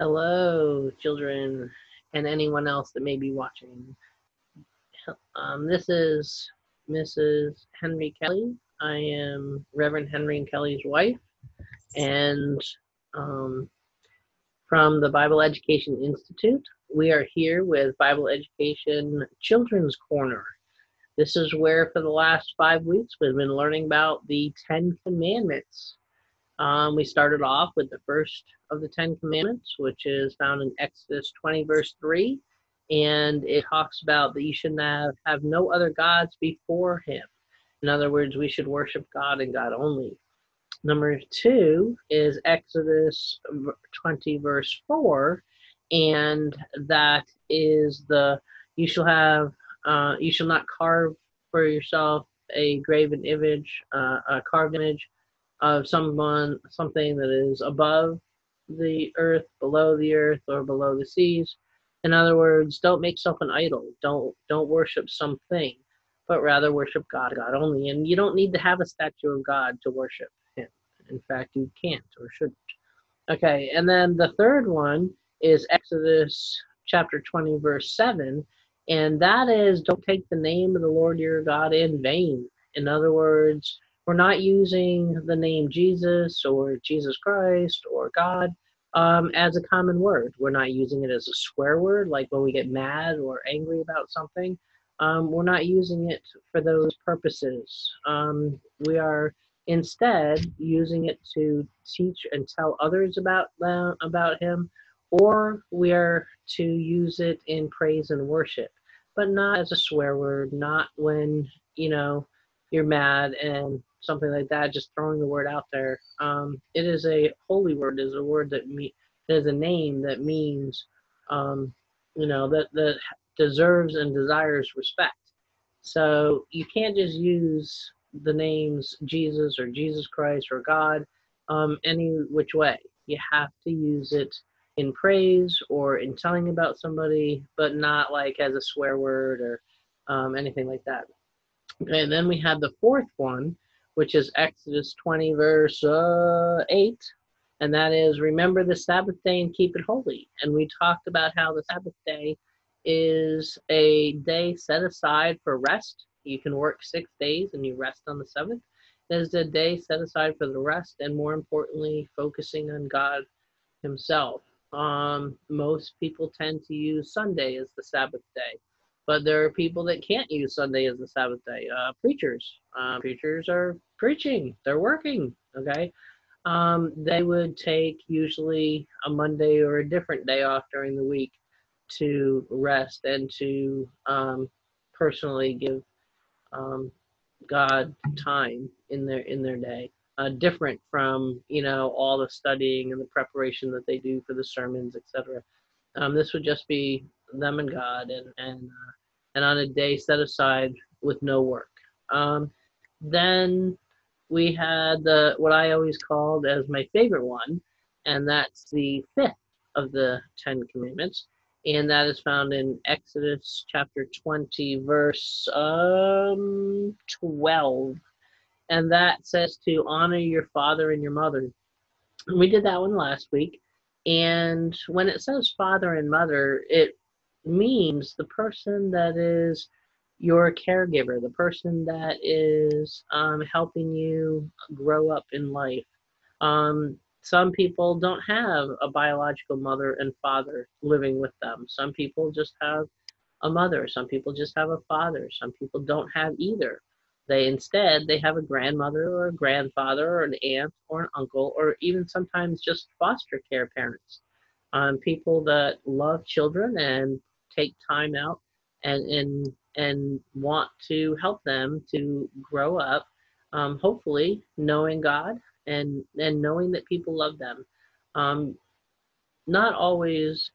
Hello, children, and anyone else that may be watching. Um, this is Mrs. Henry Kelly. I am Reverend Henry Kelly's wife, and um, from the Bible Education Institute, we are here with Bible Education Children's Corner. This is where, for the last five weeks, we've been learning about the Ten Commandments. Um, we started off with the first of the Ten Commandments, which is found in Exodus 20, verse 3. And it talks about that you should have, have no other gods before him. In other words, we should worship God and God only. Number two is Exodus 20, verse 4. And that is the you shall have, uh, you shall not carve for yourself a graven image, uh, a carved image of someone, something that is above the earth, below the earth, or below the seas. In other words, don't make self an idol. Don't don't worship something, but rather worship God, God only. And you don't need to have a statue of God to worship Him. In fact, you can't or shouldn't. Okay, and then the third one is Exodus chapter 20, verse 7, and that is don't take the name of the Lord your God in vain. In other words, we're not using the name Jesus or Jesus Christ or God um, as a common word. We're not using it as a swear word, like when we get mad or angry about something. Um, we're not using it for those purposes. Um, we are instead using it to teach and tell others about about Him, or we are to use it in praise and worship, but not as a swear word. Not when you know you're mad and something like that, just throwing the word out there. Um, it is a holy word. It is a word that me is a name that means, um, you know, that that deserves and desires respect. So you can't just use the names Jesus or Jesus Christ or God um, any which way. You have to use it in praise or in telling about somebody, but not like as a swear word or um, anything like that. And then we have the fourth one, which is Exodus 20, verse uh, 8. And that is, remember the Sabbath day and keep it holy. And we talked about how the Sabbath day is a day set aside for rest. You can work six days and you rest on the seventh. Is a day set aside for the rest and, more importantly, focusing on God Himself. Um, most people tend to use Sunday as the Sabbath day. But there are people that can't use Sunday as the Sabbath day. Uh, preachers, uh, preachers are preaching. They're working. Okay, um, they would take usually a Monday or a different day off during the week to rest and to um, personally give um, God time in their in their day. Uh, different from you know all the studying and the preparation that they do for the sermons, etc. Um, this would just be them and God, and and uh, and on a day set aside with no work. Um, then we had the what I always called as my favorite one, and that's the fifth of the Ten Commandments, and that is found in Exodus chapter 20, verse um, 12. And that says to honor your father and your mother. We did that one last week. And when it says father and mother, it means the person that is your caregiver, the person that is um, helping you grow up in life. Um, some people don't have a biological mother and father living with them. Some people just have a mother. Some people just have a father. Some people don't have either. They instead they have a grandmother or a grandfather or an aunt or an uncle or even sometimes just foster care parents. Um, people that love children and take time out and and and want to help them to grow up um, hopefully knowing god and and knowing that people love them. Um, not always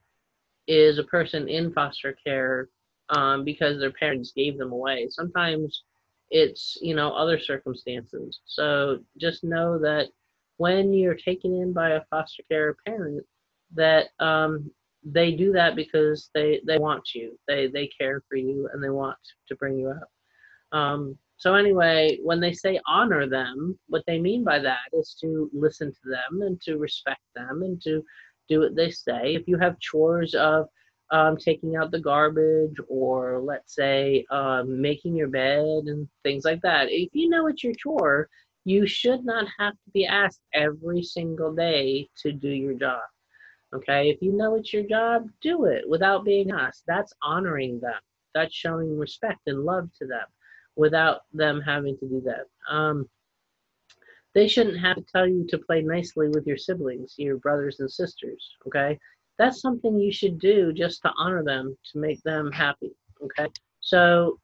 is a person in foster care um, because their parents gave them away. Sometimes it's you know other circumstances. So just know that when you're taken in by a foster care parent that um, they do that because they they want you they they care for you and they want to bring you up um, so anyway when they say honor them what they mean by that is to listen to them and to respect them and to do what they say. If you have chores of um, taking out the garbage or let's say um, making your bed and things like that, if you know it's your chore, you should not have to be asked every single day to do your job. Okay, if you know it's your job, do it without being asked. That's honoring them. That's showing respect and love to them without them having to do that. Um, they shouldn't have to tell you to play nicely with your siblings, your brothers and sisters. Okay, that's something you should do just to honor them, to make them happy. Okay, so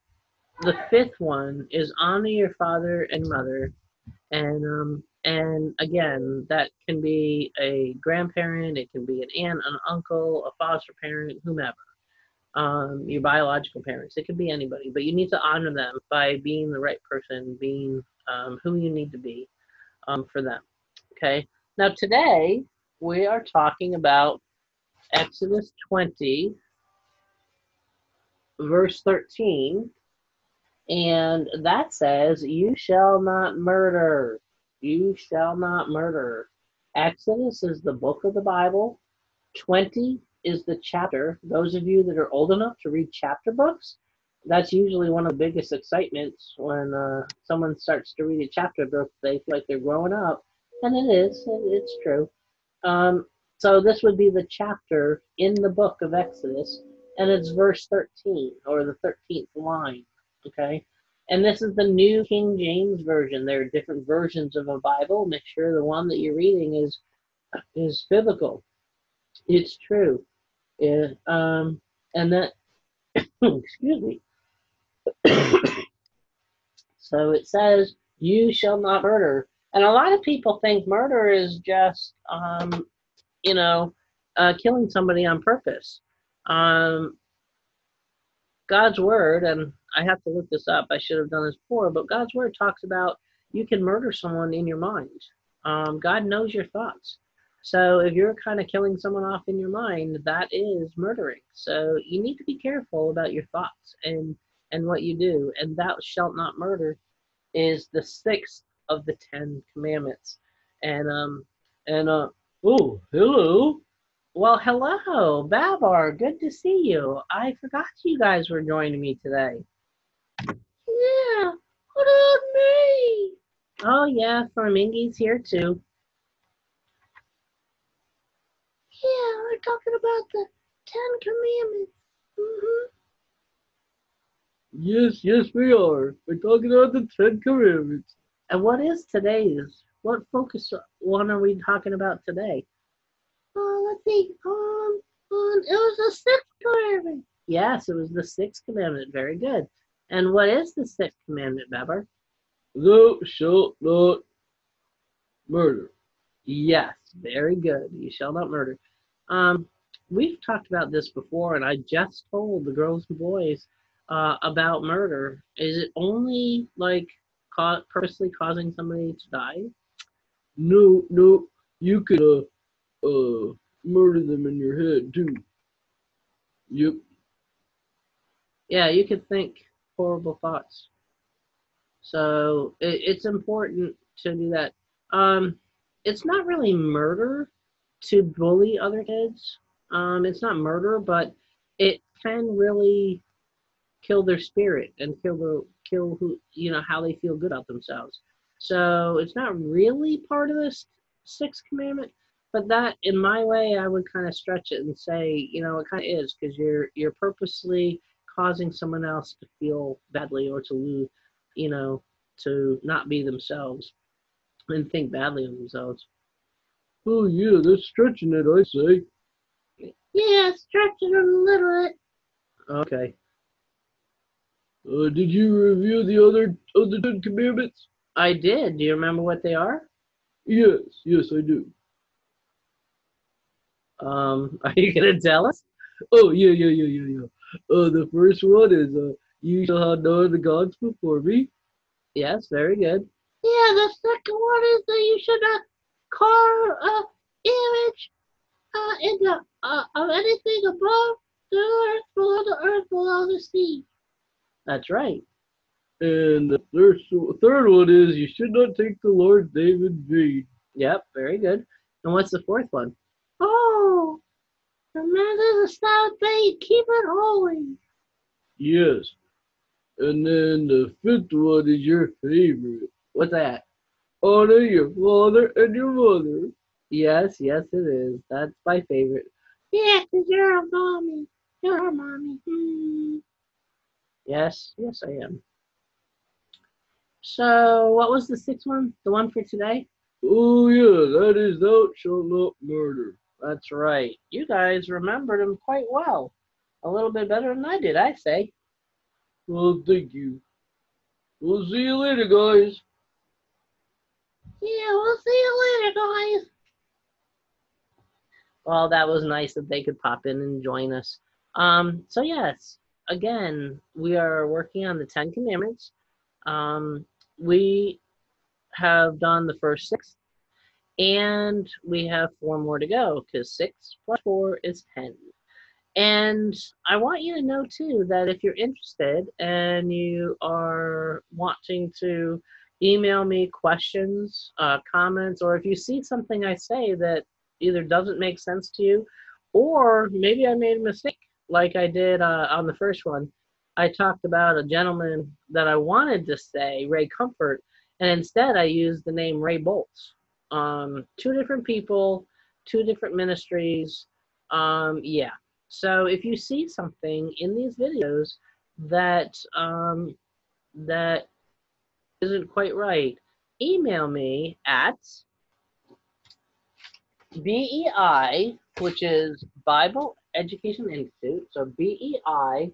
the fifth one is honor your father and mother and um, and again, that can be a grandparent, it can be an aunt, an uncle, a foster parent, whomever. Um, your biological parents, it could be anybody, but you need to honor them by being the right person, being um, who you need to be um, for them. Okay. Now today we are talking about Exodus 20, verse 13, and that says, You shall not murder. You shall not murder. Exodus is the book of the Bible. 20 is the chapter. Those of you that are old enough to read chapter books, that's usually one of the biggest excitements when uh, someone starts to read a chapter book. They feel like they're growing up, and it is. It's true. Um, so this would be the chapter in the book of Exodus, and it's verse 13 or the 13th line. Okay. And this is the New King James Version. There are different versions of a Bible. Make sure the one that you're reading is is biblical. It's true. It, um, and that, excuse me. so it says, "You shall not murder." And a lot of people think murder is just, um, you know, uh, killing somebody on purpose. Um, God's word, and I have to look this up. I should have done this before, but God's word talks about you can murder someone in your mind. Um, God knows your thoughts. So if you're kind of killing someone off in your mind, that is murdering. So you need to be careful about your thoughts and and what you do. And thou shalt not murder is the sixth of the Ten Commandments. And um and uh oh hello well, hello, Babar. Good to see you. I forgot you guys were joining me today. Yeah, what about me? Oh, yeah, Flamingi's here too. Yeah, we're talking about the Ten Commandments. Mm-hmm. Yes, yes, we are. We're talking about the Ten Commandments. And what is today's? What focus one are we talking about today? Uh, let's see. Um, um, it was the sixth commandment. Yes, it was the sixth commandment. Very good. And what is the sixth commandment, Babar? Thou shalt not murder. Yes, very good. You shall not murder. Um, we've talked about this before, and I just told the girls and boys uh, about murder. Is it only like ca- purposely causing somebody to die? No, no, you could uh, uh, murder them in your head too. Yep. Yeah, you could think horrible thoughts. So it, it's important to do that. Um, it's not really murder to bully other kids. Um, it's not murder, but it can really kill their spirit and kill the kill who you know how they feel good about themselves. So it's not really part of this sixth commandment, but that in my way i would kind of stretch it and say you know it kind of is because you're you're purposely causing someone else to feel badly or to lose you know to not be themselves and think badly of themselves. Oh yeah that's stretching it i say yeah stretching it a little bit. Okay. Uh, did you review the other other ten commandments? I did. Do you remember what they are? Yes yes i do. Um, are you gonna tell us? Oh yeah, yeah, yeah, yeah, yeah. Uh, the first one is uh, you shall have no other gods before me. Yes, very good. Yeah, the second one is that you should not carve a image uh, in the uh, of anything above the earth, below the earth, below the sea. That's right. And the third third one is you should not take the Lord's name in vain. Yep, very good. And what's the fourth one? Oh, remember the Sabbath day, keep it holy. Yes. And then the fifth one is your favorite. What's that? Honor your father and your mother. Yes, yes, it is. That's my favorite. Yeah, 'cause you're a mommy. You're a mommy. Hmm. Yes, yes, I am. So, what was the sixth one? The one for today? Oh yeah, that is thou shalt not murder. That's right. You guys remembered them quite well. A little bit better than I did, I say. Well, thank you. We'll see you later, guys. Yeah, we'll see you later, guys. Well, that was nice that they could pop in and join us. Um, so yes, again, we are working on the Ten Commandments. Um, we have done the first six, and we have four more to go because six plus four is ten. And I want you to know too that if you're interested and you are wanting to email me questions, uh, comments, or if you see something I say that either doesn't make sense to you, or maybe I made a mistake, like I did uh, on the first one. I talked about a gentleman that I wanted to say, Ray Comfort, and instead I used the name Ray Boltz. Um, two different people, two different ministries. Um, yeah. So if you see something in these videos that um, that isn't quite right, email me at BEI, which is Bible Education Institute. So BEI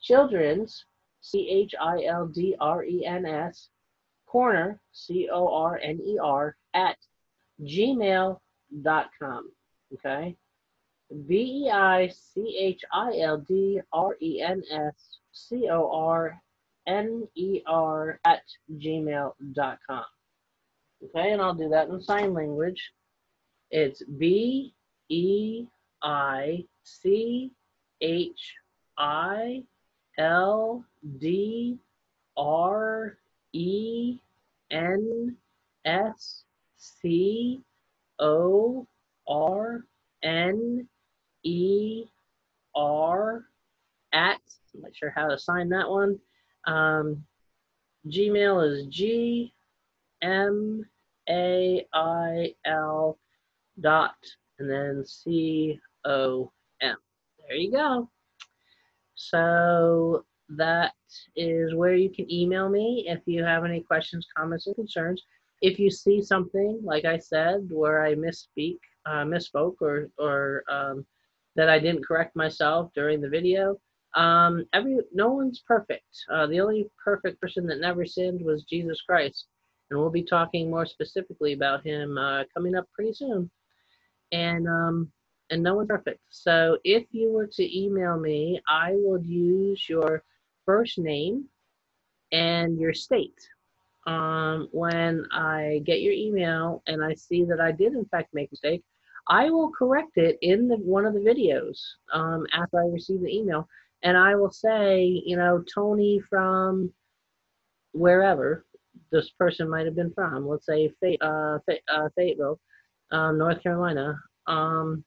Children's, C H I L D R E N S, corner, C O R N E R, at gmail.com. Okay? B E I C H I L D R E N S C O R N E R at gmail.com. Okay, and I'll do that in sign language. It's B E I C H I L D R E N S C O R N E R at I'm not sure how to sign that one. Um, Gmail is G M A I L dot and then C O M. There you go. So that is where you can email me if you have any questions, comments, and concerns. If you see something, like I said, where I misspeak, uh, misspoke, or or um, that I didn't correct myself during the video, um, every no one's perfect. Uh, the only perfect person that never sinned was Jesus Christ, and we'll be talking more specifically about him uh, coming up pretty soon. And um, and no one's perfect. So if you were to email me, I will use your first name and your state. Um, when I get your email and I see that I did in fact make a mistake, I will correct it in the one of the videos um, after I receive the email, and I will say, you know, Tony from wherever this person might have been from. Let's say Fay- uh, Fay- uh, Fayetteville, um, North Carolina. Um,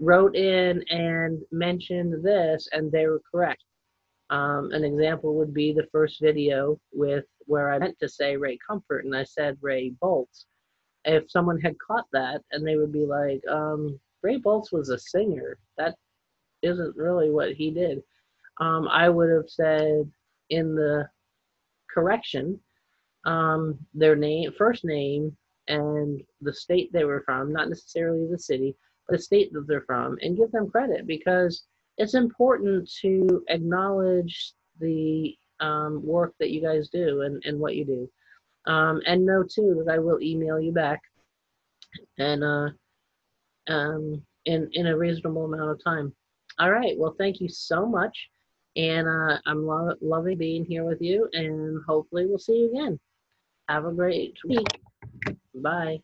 wrote in and mentioned this, and they were correct. Um, an example would be the first video with where I meant to say Ray Comfort, and I said Ray Boltz. If someone had caught that, and they would be like, um, Ray Boltz was a singer. That isn't really what he did. Um, I would have said in the correction um, their name, first name, and the state they were from, not necessarily the city, the state that they're from and give them credit because it's important to acknowledge the um, work that you guys do and, and what you do. Um, and know too that I will email you back and uh, um, in, in a reasonable amount of time. All right. Well, thank you so much. And uh, I'm lo- loving being here with you. And hopefully, we'll see you again. Have a great week. Bye.